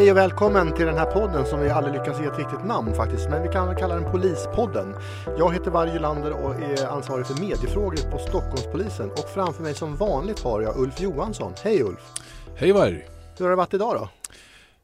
Hej och välkommen till den här podden som vi aldrig lyckas ge ett riktigt namn faktiskt, men vi kan kalla den Polispodden. Jag heter Varje Lander och är ansvarig för mediefrågor på Stockholmspolisen och framför mig som vanligt har jag Ulf Johansson. Hej Ulf! Hej Varg! Hur har det varit idag då?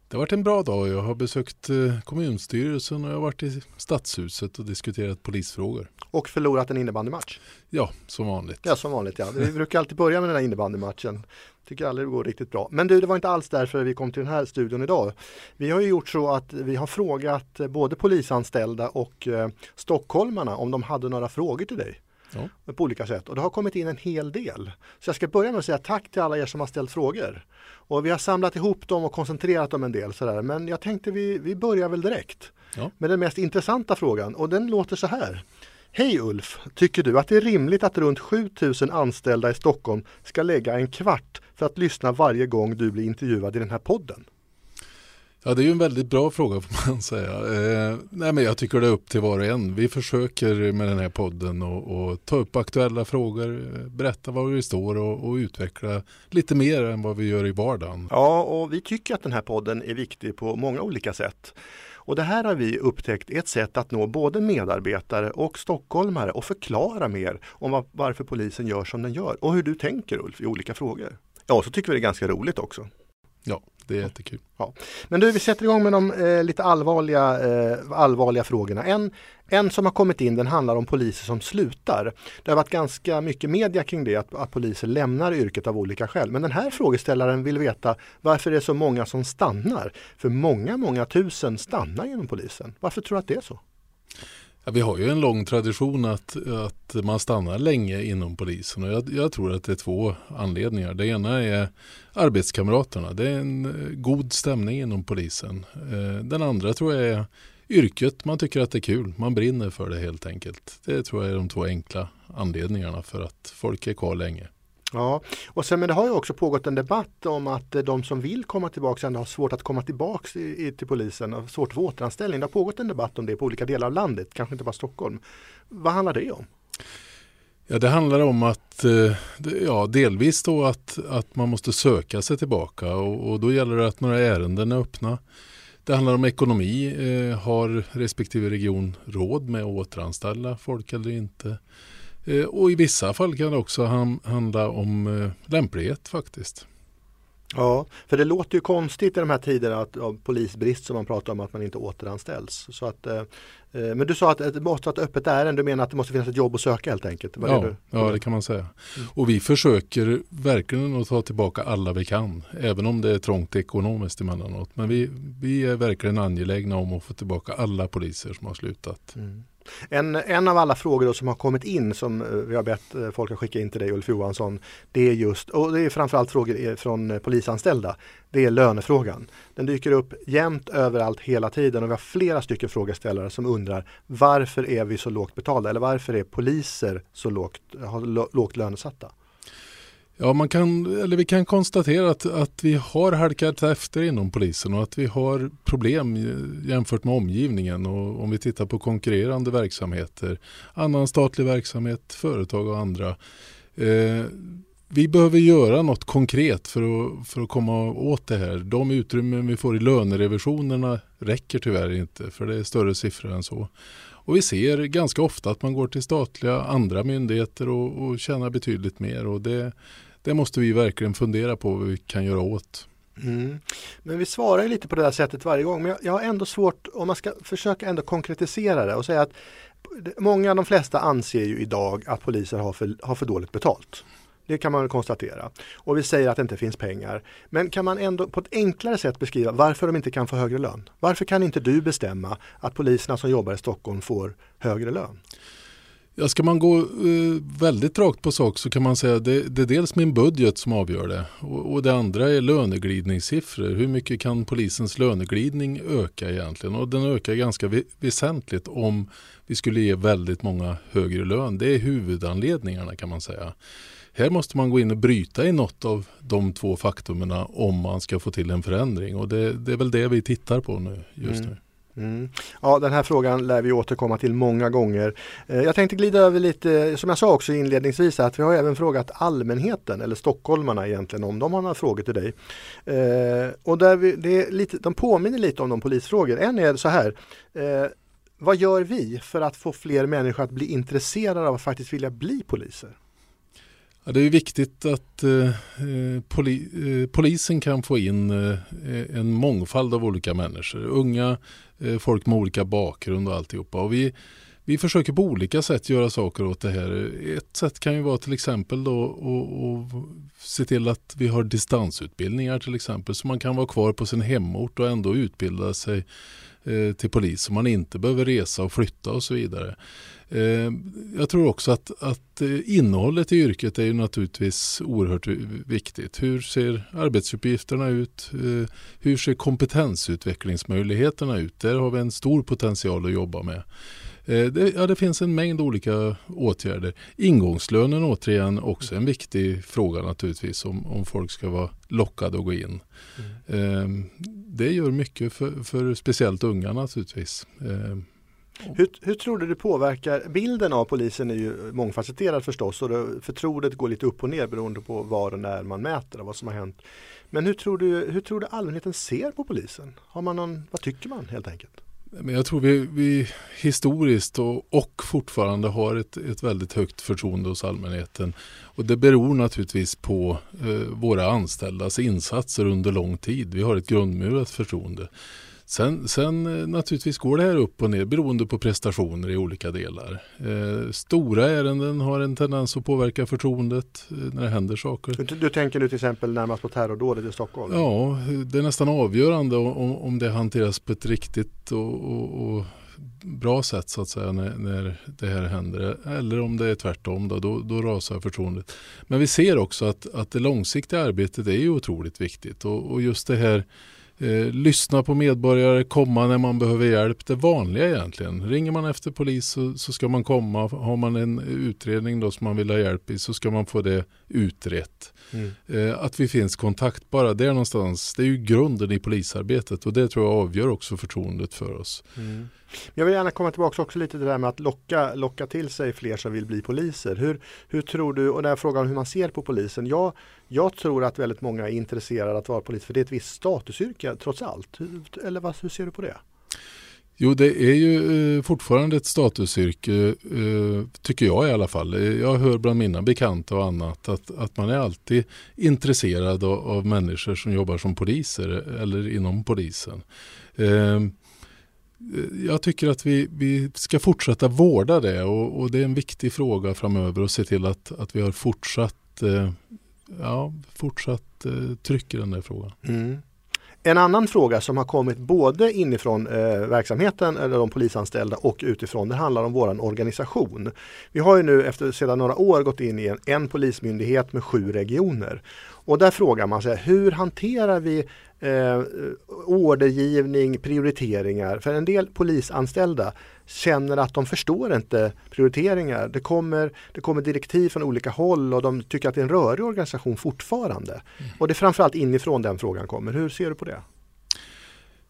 Det har varit en bra dag. Jag har besökt eh, kommunstyrelsen och jag har varit i stadshuset och diskuterat polisfrågor. Och förlorat en innebandymatch? Ja, som vanligt. Ja, som vanligt ja. Vi brukar alltid börja med den här innebandymatchen. Tycker aldrig det går riktigt bra. Men du, det var inte alls därför vi kom till den här studion idag. Vi har ju gjort så att vi har frågat både polisanställda och eh, stockholmarna om de hade några frågor till dig. Ja. På olika sätt och det har kommit in en hel del. Så jag ska börja med att säga tack till alla er som har ställt frågor. Och vi har samlat ihop dem och koncentrerat dem en del sådär. Men jag tänkte vi, vi börjar väl direkt. Ja. Med den mest intressanta frågan och den låter så här. Hej Ulf! Tycker du att det är rimligt att runt 7000 anställda i Stockholm ska lägga en kvart för att lyssna varje gång du blir intervjuad i den här podden? Ja, det är ju en väldigt bra fråga får man säga. Eh, nej, men jag tycker det är upp till var och en. Vi försöker med den här podden och, ta upp aktuella frågor, berätta var vi står och, och, utveckla lite mer än vad vi gör i vardagen. Ja, och vi tycker att den här podden är viktig på många olika sätt. Och det här har vi upptäckt är ett sätt att nå både medarbetare och stockholmare och förklara mer om varför polisen gör som den gör och hur du tänker Ulf i olika frågor. Ja, så tycker vi det är ganska roligt också. Ja, det är jättekul. Ja. Men du, vi sätter igång med de eh, lite allvarliga, eh, allvarliga frågorna. En, en som har kommit in den handlar om poliser som slutar. Det har varit ganska mycket media kring det, att, att poliser lämnar yrket av olika skäl. Men den här frågeställaren vill veta varför det är så många som stannar. För många, många tusen stannar inom polisen. Varför tror du att det är så? Ja, vi har ju en lång tradition att, att man stannar länge inom polisen och jag, jag, tror att det är två anledningar. Det ena är arbetskamraterna. Det är en eh, god stämning inom polisen. Eh, den andra tror jag är yrket. Man tycker att det är kul. Man brinner för det helt enkelt. Det tror jag är de två enkla anledningarna för att folk är kvar länge. Ja, och sen men det har ju också pågått en debatt om att eh, de som vill komma tillbaka ändå har svårt att komma tillbaka i, i, till polisen och svårt att få återanställning. Det har pågått en debatt om det på olika delar av landet, kanske inte bara Stockholm. Vad handlar det om? Ja, det handlar om att eh, ja, delvis då att, att man måste söka sig tillbaka och, och då gäller det att några ärenden är öppna. Det handlar om ekonomi. Eh, har respektive region råd med att återanställa folk eller inte? Eh, och i vissa fall kan det också handla om eh, lämplighet faktiskt. Ja, för det låter ju konstigt i de här tiderna att, av polisbrist som man pratar om att man inte återanställs. Så att, eh, eh men du sa att det måste vara ett öppet ärende, du menar att det måste finnas ett jobb att söka helt enkelt? ja, det, ja, det kan man säga. Mm. Och vi försöker verkligen att ta tillbaka alla vi kan, även om det är trångt ekonomiskt emellanåt. Men vi, vi är verkligen angelägna om att få tillbaka alla poliser som har slutat. Mm. En, en av alla frågor som har kommit in som eh, vi har bett eh, folk att skicka in till dig Ulf Johansson. Det är just, och det är framförallt frågor från eh, polisanställda. Det är lönefrågan. Den dyker upp jämt överallt hela tiden och vi har flera stycken frågeställare som undrar varför är vi så lågt betalda eller varför är poliser så lågt, lågt lönesatta? Ja, man kan, eller vi kan konstatera att, att vi har halkat efter inom polisen och att vi har problem jämfört med omgivningen. Och om vi tittar på konkurrerande verksamheter, annan statlig verksamhet, företag och andra. Eh, vi behöver göra något konkret för att, för att komma åt det här. De utrymmen vi får i lönerevisionerna räcker tyvärr inte för det är större siffror än så. Och vi ser ganska ofta att man går till statliga andra myndigheter och, och tjänar betydligt mer. Och det, det måste vi verkligen fundera på vad vi kan göra åt. Mm. Men vi svarar lite på det där sättet varje gång. Men jag, jag har ändå svårt, om man ska försöka ändå konkretisera det och säga att många, de flesta anser ju idag att poliser har för, har för dåligt betalt. Det kan man väl konstatera. Och vi säger att det inte finns pengar. Men kan man ändå på ett enklare sätt beskriva varför de inte kan få högre lön? Varför kan inte du bestämma att poliserna som jobbar i Stockholm får högre lön? Ja, ska man gå uh, väldigt rakt på sak så kan man säga att det, det är dels min budget som avgör det och, och, det andra är löneglidningssiffror. Hur mycket kan polisens löneglidning öka egentligen? Och den ökar ganska väsentligt om vi skulle ge väldigt många högre lön. Det är huvudanledningarna kan man säga. Här måste man gå in och bryta i något av de två faktorerna om man ska få till en förändring och det, det är väl det vi tittar på nu just mm. nu. Mm. Ja, den här frågan lär vi återkomma till många gånger. Eh, jag tänkte glida över lite, som jag sa också inledningsvis, att vi har även frågat allmänheten, eller stockholmarna egentligen, om de har några frågor till dig. Eh, och där vi, det är lite, de påminner lite om de polisfrågor. En är så här, eh, vad gör vi för att få fler människor att bli intresserade av att faktiskt vilja bli poliser? Ja, det är viktigt att eh, eh, poli, eh, polisen kan få in eh, en mångfald av olika människor. Unga, eh, folk med olika bakgrund och alltihopa. Och vi, vi försöker på olika sätt göra saker åt det här. Ett sätt kan ju vara till exempel då att se till att vi har distansutbildningar till exempel. Så man kan vara kvar på sin hemort och ändå utbilda sig eh, till polis. Så man inte behöver resa och flytta och så vidare. Eh, jag tror också att, att eh, innehållet i yrket är ju naturligtvis oerhört viktigt. Hur ser arbetsuppgifterna ut? Eh, hur ser kompetensutvecklingsmöjligheterna ut? Där har vi en stor potential att jobba med. Det, ja, det finns en mängd olika åtgärder. Ingångslönen återigen också en viktig fråga naturligtvis om, om folk ska vara lockade att gå in. Mm. Det gör mycket för, för speciellt unga naturligtvis. Hur, hur, tror du det påverkar, bilden av polisen är ju mångfacetterad förstås och det, förtroendet går lite upp och ner beroende på var och när man mäter och vad som har hänt. Men hur tror du, hur tror du allmänheten ser på polisen? Har man någon, vad tycker man helt enkelt? Men jag tror vi, vi historiskt och, och fortfarande har ett, ett väldigt högt förtroende hos allmänheten. Och det beror naturligtvis på eh, våra anställdas insatser under lång tid. Vi har ett grundmurat förtroende. Sen, sen eh, naturligtvis går det här upp och ner beroende på prestationer i olika delar. Eh, stora ärenden har en tendens att påverka förtroendet eh, när det händer saker. Du, du tänker nu till exempel närmast på terrordådet i Stockholm? Ja, det är nästan avgörande om, om det hanteras på ett riktigt och, och, och bra sätt så att säga när, när, det här händer. Eller om det är tvärtom, då, då, då rasar förtroendet. Men vi ser också att, att det långsiktiga arbetet är ju otroligt viktigt och, och just det här Eh, lyssna på medborgare, komma när man behöver hjälp. Det vanliga egentligen. Ringer man efter polis så, så, ska man komma. Har man en utredning då som man vill ha hjälp i så ska man få det utrett. Mm. Eh, att vi finns kontaktbara där någonstans. Det är ju grunden i polisarbetet och det tror jag avgör också förtroendet för oss. Mm. Jag vill gärna komma tillbaka också lite till det där med att locka, locka till sig fler som vill bli poliser. Hur, hur tror du, och den här frågan hur man ser på polisen. Jag, jag tror att väldigt många är intresserade att vara polis för det är ett visst statusyrke trots allt. Eller vad, hur ser du på det? Jo, det är ju eh, fortfarande ett statusyrke, eh, tycker jag i alla fall. Jag hör bland mina bekanta och annat att, att man är alltid intresserad av, av människor som jobbar som poliser eller inom polisen. Eh, Eh, jag tycker att vi, vi ska fortsätta vårda det och, och, det är en viktig fråga framöver att se till att, att vi har fortsatt, eh, ja, fortsatt eh, tryck i den där frågan. Mm. En annan fråga som har kommit både inifrån eh, verksamheten eller de polisanställda och utifrån det handlar om vår organisation. Vi har ju nu efter sedan några år gått in i en, en polismyndighet med sju regioner. Och där frågar man sig hur hanterar vi eh, ordergivning, prioriteringar. För en del polisanställda känner att de förstår inte prioriteringar. Det kommer, det kommer direktiv från olika håll och de tycker att det är en rörig organisation fortfarande. Mm. Och det är framförallt inifrån den frågan kommer. Hur ser du på det?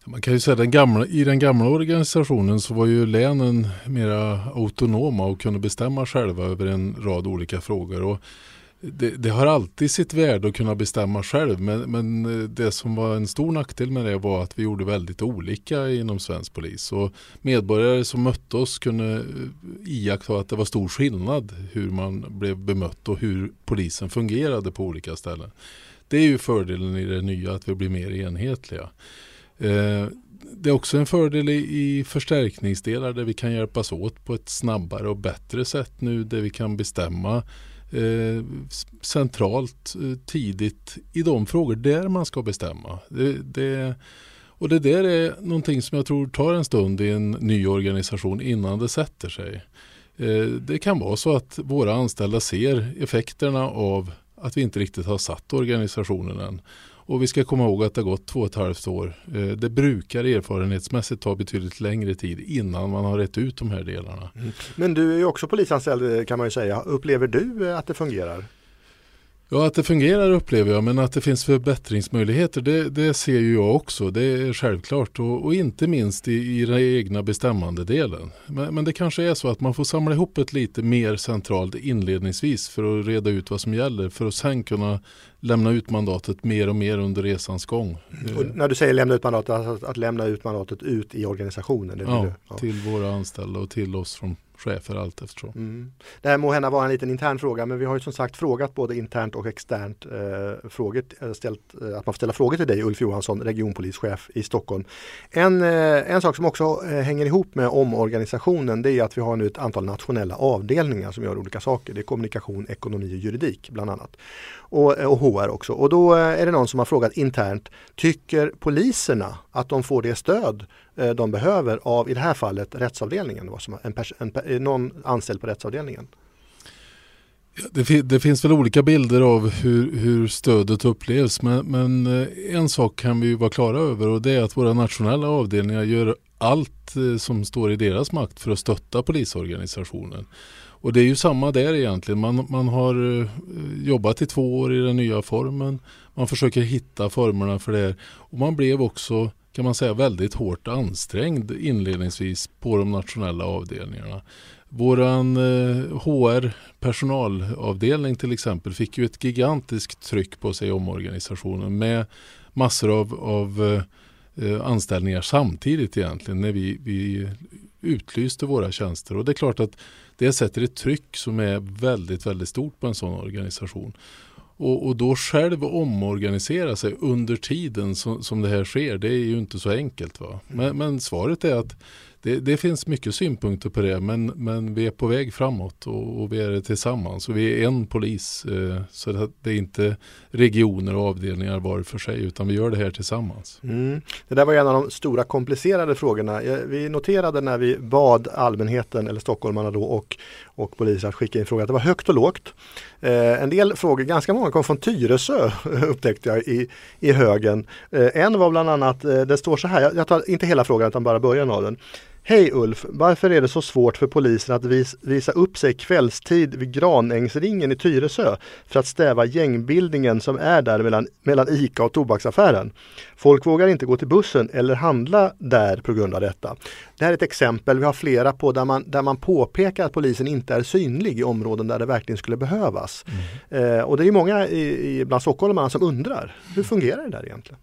Man kan ju säga den gamla, i den gamla organisationen så var ju länen mera autonoma och kunde bestämma själva över en rad olika frågor. Och det, det, har alltid sitt värde att kunna bestämma själv men, men, eh, det som var en stor nackdel med det var att vi gjorde väldigt olika inom svensk polis. Och medborgare som mötte oss kunde eh, iaktta att det var stor skillnad hur man blev bemött och hur polisen fungerade på olika ställen. Det är ju fördelen i det nya att vi blir mer enhetliga. Eh, det är också en fördel i, förstärkningsdelar där vi kan hjälpas åt på ett snabbare och bättre sätt nu där vi kan bestämma eh, centralt eh, tidigt i de frågor där man ska bestämma. Det, det, och det där är någonting som jag tror tar en stund i en ny organisation innan det sätter sig. Eh, det kan vara så att våra anställda ser effekterna av att vi inte riktigt har satt organisationen än. Och vi ska komma ihåg att det har gått två och ett halvt år. Eh, det brukar erfarenhetsmässigt ta betydligt längre tid innan man har rätt ut de här delarna. Mm. Men du är ju också polisanställd eh, kan man ju säga. Upplever du eh, att det fungerar? Ja, att det fungerar upplever jag, men att det finns förbättringsmöjligheter det, det ser ju jag också. Det är självklart och, och inte minst i, i den egna bestämmande delen. Men, men, det kanske är så att man får samla ihop ett lite mer centralt inledningsvis för att reda ut vad som gäller för att sen kunna lämna ut mandatet mer och mer under resans gång. Och när du säger lämna ut mandatet, alltså att lämna ut mandatet ut i organisationen? Ja, ja, till våra anställda och till oss från chefer allt eftersom. Mm. Det här må hända vara en liten intern fråga men vi har ju som sagt frågat både internt och externt eh, frågor, eh, ställt, eh, att man får ställa frågor till dig Ulf Johansson, regionpolischef i Stockholm. En, eh, en sak som också eh, hänger ihop med omorganisationen det är att vi har nu ett antal nationella avdelningar som gör olika saker. Det är kommunikation, ekonomi och juridik bland annat. Och, eh, och HR också. Och då eh, är det någon som har frågat internt, tycker poliserna att de får det stöd Eh, de behöver av, i det här fallet, rättsavdelningen, en, en, en, eh, någon anställd på rättsavdelningen. Det, det, finns väl olika bilder av hur, hur stödet upplevs men, men, eh, en sak kan vi vara klara över och det är att våra nationella avdelningar gör allt som står i deras makt för att stötta polisorganisationen. Och det är ju samma där egentligen. Man, man har jobbat i två år i den nya formen. Man försöker hitta formerna för det. här Och man blev också kan man säga väldigt hårt ansträngd inledningsvis på de nationella avdelningarna. Våran eh, HR personalavdelning till exempel fick ju ett gigantiskt tryck på sig i omorganisationen med massor av, av eh, eh, anställningar samtidigt egentligen när vi, vi utlyste våra tjänster och det är klart att det sätter ett tryck som är väldigt, väldigt stort på en sån organisation. Och, och, då själv omorganisera sig under tiden som, som det här sker, det är ju inte så enkelt. Va? Men, men svaret är att det, det, finns mycket synpunkter på det men, men vi är på väg framåt och, och vi är det tillsammans. Och vi är en polis eh, så det är inte regioner och avdelningar var för sig utan vi gör det här tillsammans. Mm. Det där var en av de stora komplicerade frågorna. Vi noterade när vi bad allmänheten eller stockholmarna då och, och polisen att skicka in frågor att det var högt och lågt. Eh, en del frågor, ganska många kom från Tyresö upptäckte jag i, i högen. Eh, en var bland annat, eh, det står så här, jag, jag tar inte hela frågan utan bara början av den. Hej Ulf! Varför är det så svårt för polisen att vis visa upp sig kvällstid vid Granängsringen i Tyresö för att stäva gängbildningen som är där mellan, mellan ICA och tobaksaffären? Folk vågar inte gå till bussen eller handla där på grund av detta. Det här är ett exempel, vi har flera på där man, där man påpekar att polisen inte är synlig i områden där det verkligen skulle behövas. Mm. Eh, och det är många i, i, bland stockholmarna som undrar, hur fungerar det där egentligen?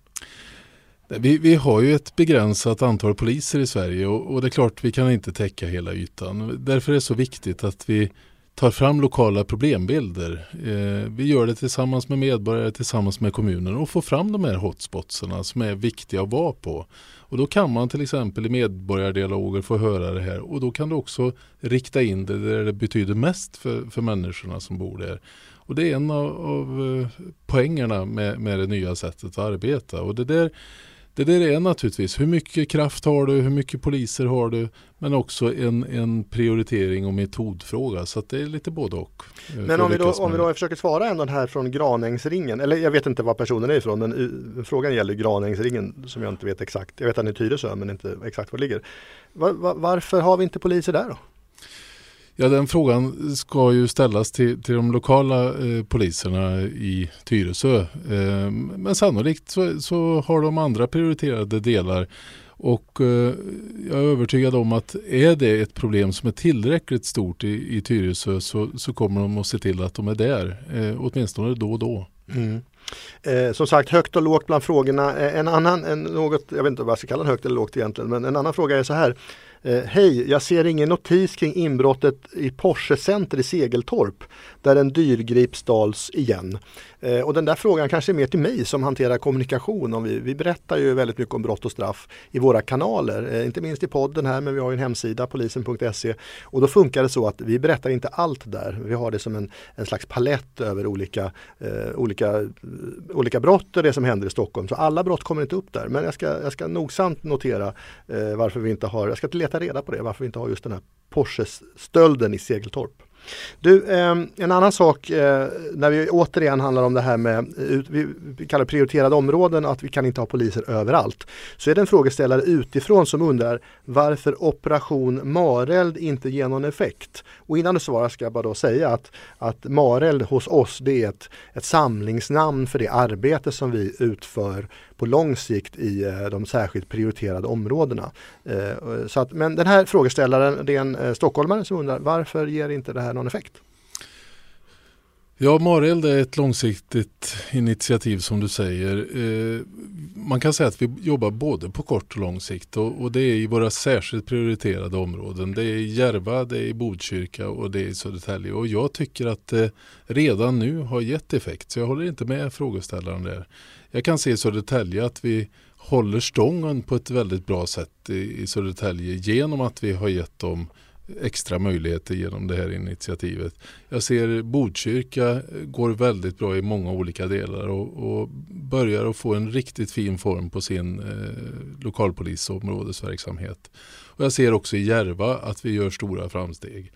Vi, vi, har ju ett begränsat antal poliser i Sverige och, och, det är klart vi kan inte täcka hela ytan. Därför är det så viktigt att vi tar fram lokala problembilder. Eh, vi gör det tillsammans med medborgare, tillsammans med kommunen och får fram de här hotspotsarna som är viktiga att vara på. Och då kan man till exempel i medborgardialoger få höra det här och då kan du också rikta in det där det betyder mest för, för människorna som bor där. Och det är en av, av eh, poängerna med, med det nya sättet att arbeta. Och det där det där är naturligtvis hur mycket kraft har du, hur mycket poliser har du men också en, en prioritering och metodfråga så det är lite både och. Eh, men om vi, då, om vi då försöker svara ändå här från Granängsringen, eller jag vet inte var personen är ifrån men frågan gäller Granängsringen som jag inte vet exakt. Jag vet att den är Tyresö men inte exakt var det ligger. Var, var, varför har vi inte poliser där då? Ja, den frågan ska ju ställas till, till de lokala eh, poliserna i Tyresö. Eh, men sannolikt så, så, har de andra prioriterade delar. Och eh, jag är övertygad om att är det ett problem som är tillräckligt stort i, i Tyresö så, så kommer de att se till att de är där, eh, åtminstone då och då. Mm. Eh, som sagt högt och lågt bland frågorna. Eh, en annan, en något, jag vet inte vad jag ska kalla den högt eller lågt egentligen, men en annan fråga är så här. Eh, Hej, jag ser ingen notis kring inbrottet i Porsche Center i Segeltorp där en dyrgrip stals igen. Eh, och den där frågan kanske är mer till mig som hanterar kommunikation. Om vi, vi berättar ju väldigt mycket om brott och straff i våra kanaler, eh, inte minst i podden här men vi har en hemsida polisen.se och då funkar det så att vi berättar inte allt där. Vi har det som en, en slags palett över olika, eh, olika, eh, olika brott och det som händer i Stockholm. Så alla brott kommer inte upp där men jag ska, jag ska nogsamt notera eh, varför vi inte har, jag ska leta reda på det, varför vi inte har just den här Porsche-stölden i Segeltorp. Du, ehm, en annan sak eh, när vi återigen handlar om det här med, eh, vi kallar prioriterade områden, att vi kan inte ha poliser överallt. Så är det en frågeställare utifrån som undrar varför operation Mareld inte ger någon effekt. Och innan du svarar ska jag bara då säga att, att Mareld hos oss det är ett, ett samlingsnamn för det arbete som vi utför på lång sikt i eh, de särskilt prioriterade områdena. Eh, så att, men den här frågeställaren det är en eh, stockholmare som undrar varför ger inte det här någon effekt? Ja, Mareld är ett långsiktigt initiativ som du säger. man kan säga att vi jobbar både på kort och lång sikt och, det är i våra särskilt prioriterade områden. Det är i Järva, det är i Botkyrka och det är i Södertälje och jag tycker att det redan nu har gett effekt så jag håller inte med frågeställaren där. Jag kan se i Södertälje att vi håller stången på ett väldigt bra sätt i, Södertälje genom att vi har gett dem extra möjligheter genom det här initiativet. Jag ser Botkyrka går väldigt bra i många olika delar och, och börjar att få en riktigt fin form på sin eh, lokalpolisområdesverksamhet. Och jag ser också i Järva att vi gör stora framsteg.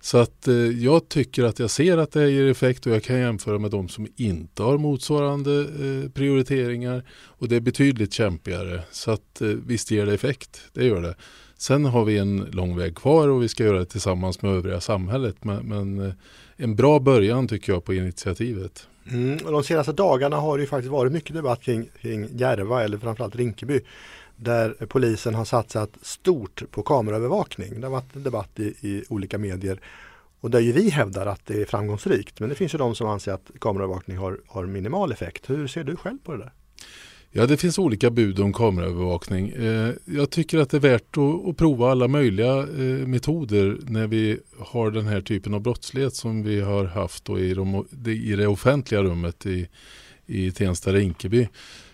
Så att eh, jag tycker att jag ser att det ger effekt och jag kan jämföra med de som inte har motsvarande eh, prioriteringar och det är betydligt kämpigare. Så att eh, visst ger det effekt, det gör det. Sen har vi en lång väg kvar och vi ska göra det tillsammans med övriga samhället. Men, men eh, en bra början tycker jag på initiativet. Mm, och de senaste dagarna har det ju faktiskt varit mycket debatt kring, kring Järva eller framförallt Rinkeby där polisen har satsat stort på kameraövervakning. Det har varit debatt i, i olika medier och där ju vi hävdar att det är framgångsrikt. Men det finns ju de som anser att kameraövervakning har, har minimal effekt. Hur ser du själv på det där? Ja, det finns olika bud om kameraövervakning. Eh, jag tycker att det är värt att, prova alla möjliga eh, metoder när vi har den här typen av brottslighet som vi har haft i, de, i det offentliga rummet i, i Tensta-Rinkeby.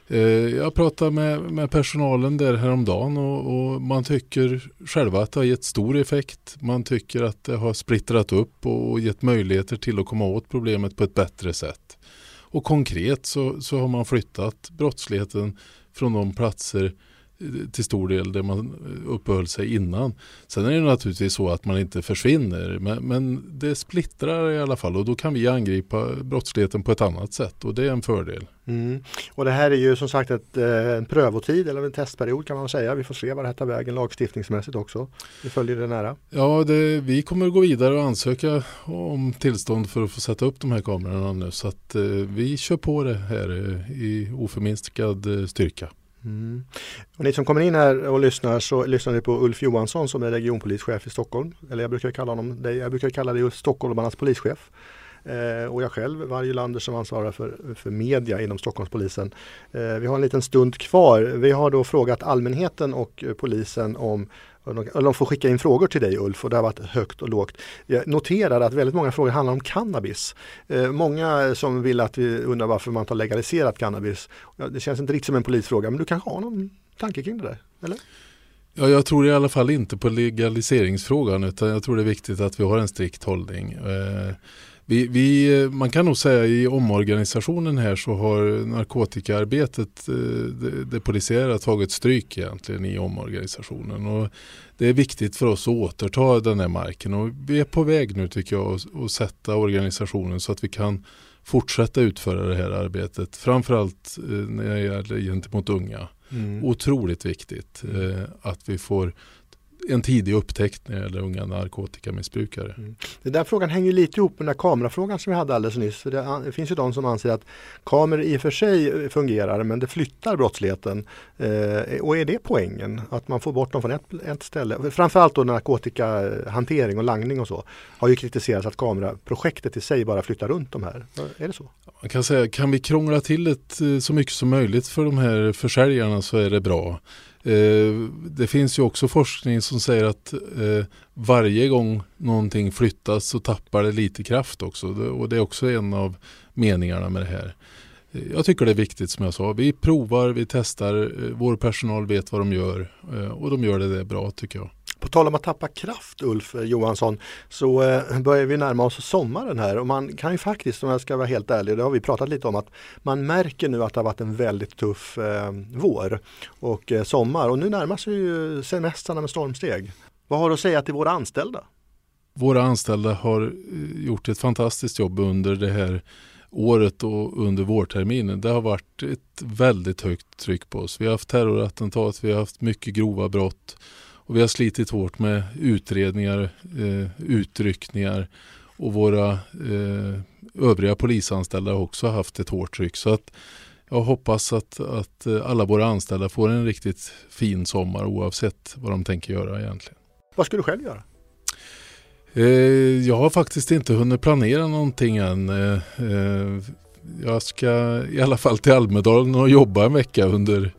Eh, jag pratade med, med personalen där häromdagen och, och man tycker själva att det har gett stor effekt. Man tycker att det har splittrat upp och gett möjligheter till att komma åt problemet på ett bättre sätt. Och konkret så, så har man flyttat brottsligheten från de platser till stor del där man uppehöll sig innan. Sen är det naturligtvis så att man inte försvinner men, men, det splittrar i alla fall och då kan vi angripa brottsligheten på ett annat sätt och det är en fördel. Mm. Och det här är ju som sagt ett, eh, en prövotid eller en testperiod kan man säga. Vi får se vad det här tar vägen lagstiftningsmässigt också. Vi följer det nära. Ja, det, vi kommer gå vidare och ansöka om tillstånd för att få sätta upp de här kamerorna nu så att eh, vi kör på det här eh, i oförminskad styrka. Mm. Och ni som kommer in här och lyssnar så lyssnar ni på Ulf Johansson som är regionpolischef i Stockholm. Eller jag brukar kalla honom det. Jag brukar kalla det stockholmarnas polischef. Eh, och jag själv, Varje Lander som ansvarar för, för media inom Stockholmspolisen. Eh, vi har en liten stund kvar. Vi har då frågat allmänheten och polisen om de får skicka in frågor till dig Ulf och det har varit högt och lågt. Jag noterar att väldigt många frågor handlar om cannabis. Eh, många som vill att vi undrar varför man tar legaliserat cannabis. Det känns inte riktigt som en polisfråga men du kanske har någon tanke kring det där? Eller? Ja, jag tror i alla fall inte på legaliseringsfrågan utan jag tror det är viktigt att vi har en strikt hållning. Eh, Eh, vi, vi, man kan nog säga i omorganisationen här så har narkotikaarbetet, eh, det, det polisiära tagit stryk egentligen i omorganisationen. Och det är viktigt för oss att återta den här marken och vi är på väg nu tycker jag att sätta organisationen så att vi kan fortsätta utföra det här arbetet. Framförallt eh, när det gäller gentemot unga. Mm. Otroligt viktigt eh, att vi får en tidig upptäckt när det gäller unga narkotikamissbrukare. Mm. Den där frågan hänger lite ihop med den där kamerafrågan som vi hade alldeles nyss. Det, finns ju de som anser att kameror i och för sig fungerar men det flyttar brottsligheten. Eh, och är det poängen? Att man får bort dem från ett, ett ställe? Framförallt då narkotikahantering och langning och så har ju kritiserats att kameraprojektet i sig bara flyttar runt de här. Är det så? Man kan säga, kan vi krångla till det eh, så mycket som möjligt för de här försäljarna så är det bra. Eh, det finns ju också forskning som säger att eh, varje gång någonting flyttas så tappar det lite kraft också. Och det är också en av meningarna med det här. Eh, jag tycker det är viktigt som jag sa. Vi provar, vi testar, eh, vår personal vet vad de gör och de gör det bra tycker jag. På tal om att tappa kraft Ulf Johansson så eh, börjar vi närma oss sommaren här och man kan ju faktiskt, om jag ska vara helt ärlig, det har vi pratat lite om att man märker nu att det har varit en väldigt tuff eh, vår och eh, sommar och nu närmar sig ju semestrarna med stormsteg. Vad har du att säga till våra anställda? våra anställda har eh, gjort ett fantastiskt jobb under det här året och under vårterminen. Det har varit ett väldigt högt tryck på oss. Vi har haft terrorattentat, vi har haft mycket grova brott och vi har slitit hårt med utredningar, eh, utryckningar och våra eh, övriga polisanställda har också haft ett hårt tryck. Så att jag hoppas att, att alla våra anställda får en riktigt fin sommar oavsett vad de tänker göra egentligen. Vad ska du själv göra? Eh, jag har faktiskt inte hunnit planera någonting än. Eh, eh, jag ska i alla fall till Almedalen och jobba en vecka under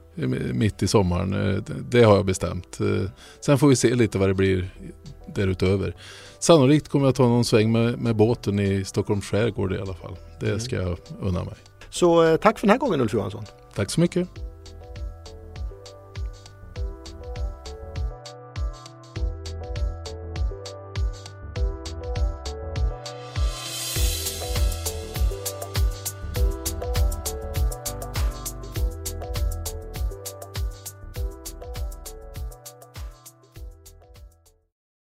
mitt i sommaren. Det har jag bestämt. Sen får vi se lite vad det blir därutöver. Sannolikt kommer jag ta någon sväng med, med båten i Stockholms skärgård i alla fall. Det mm. ska jag unna mig. Så tack för den här gången Ulf Johansson. Tack så mycket.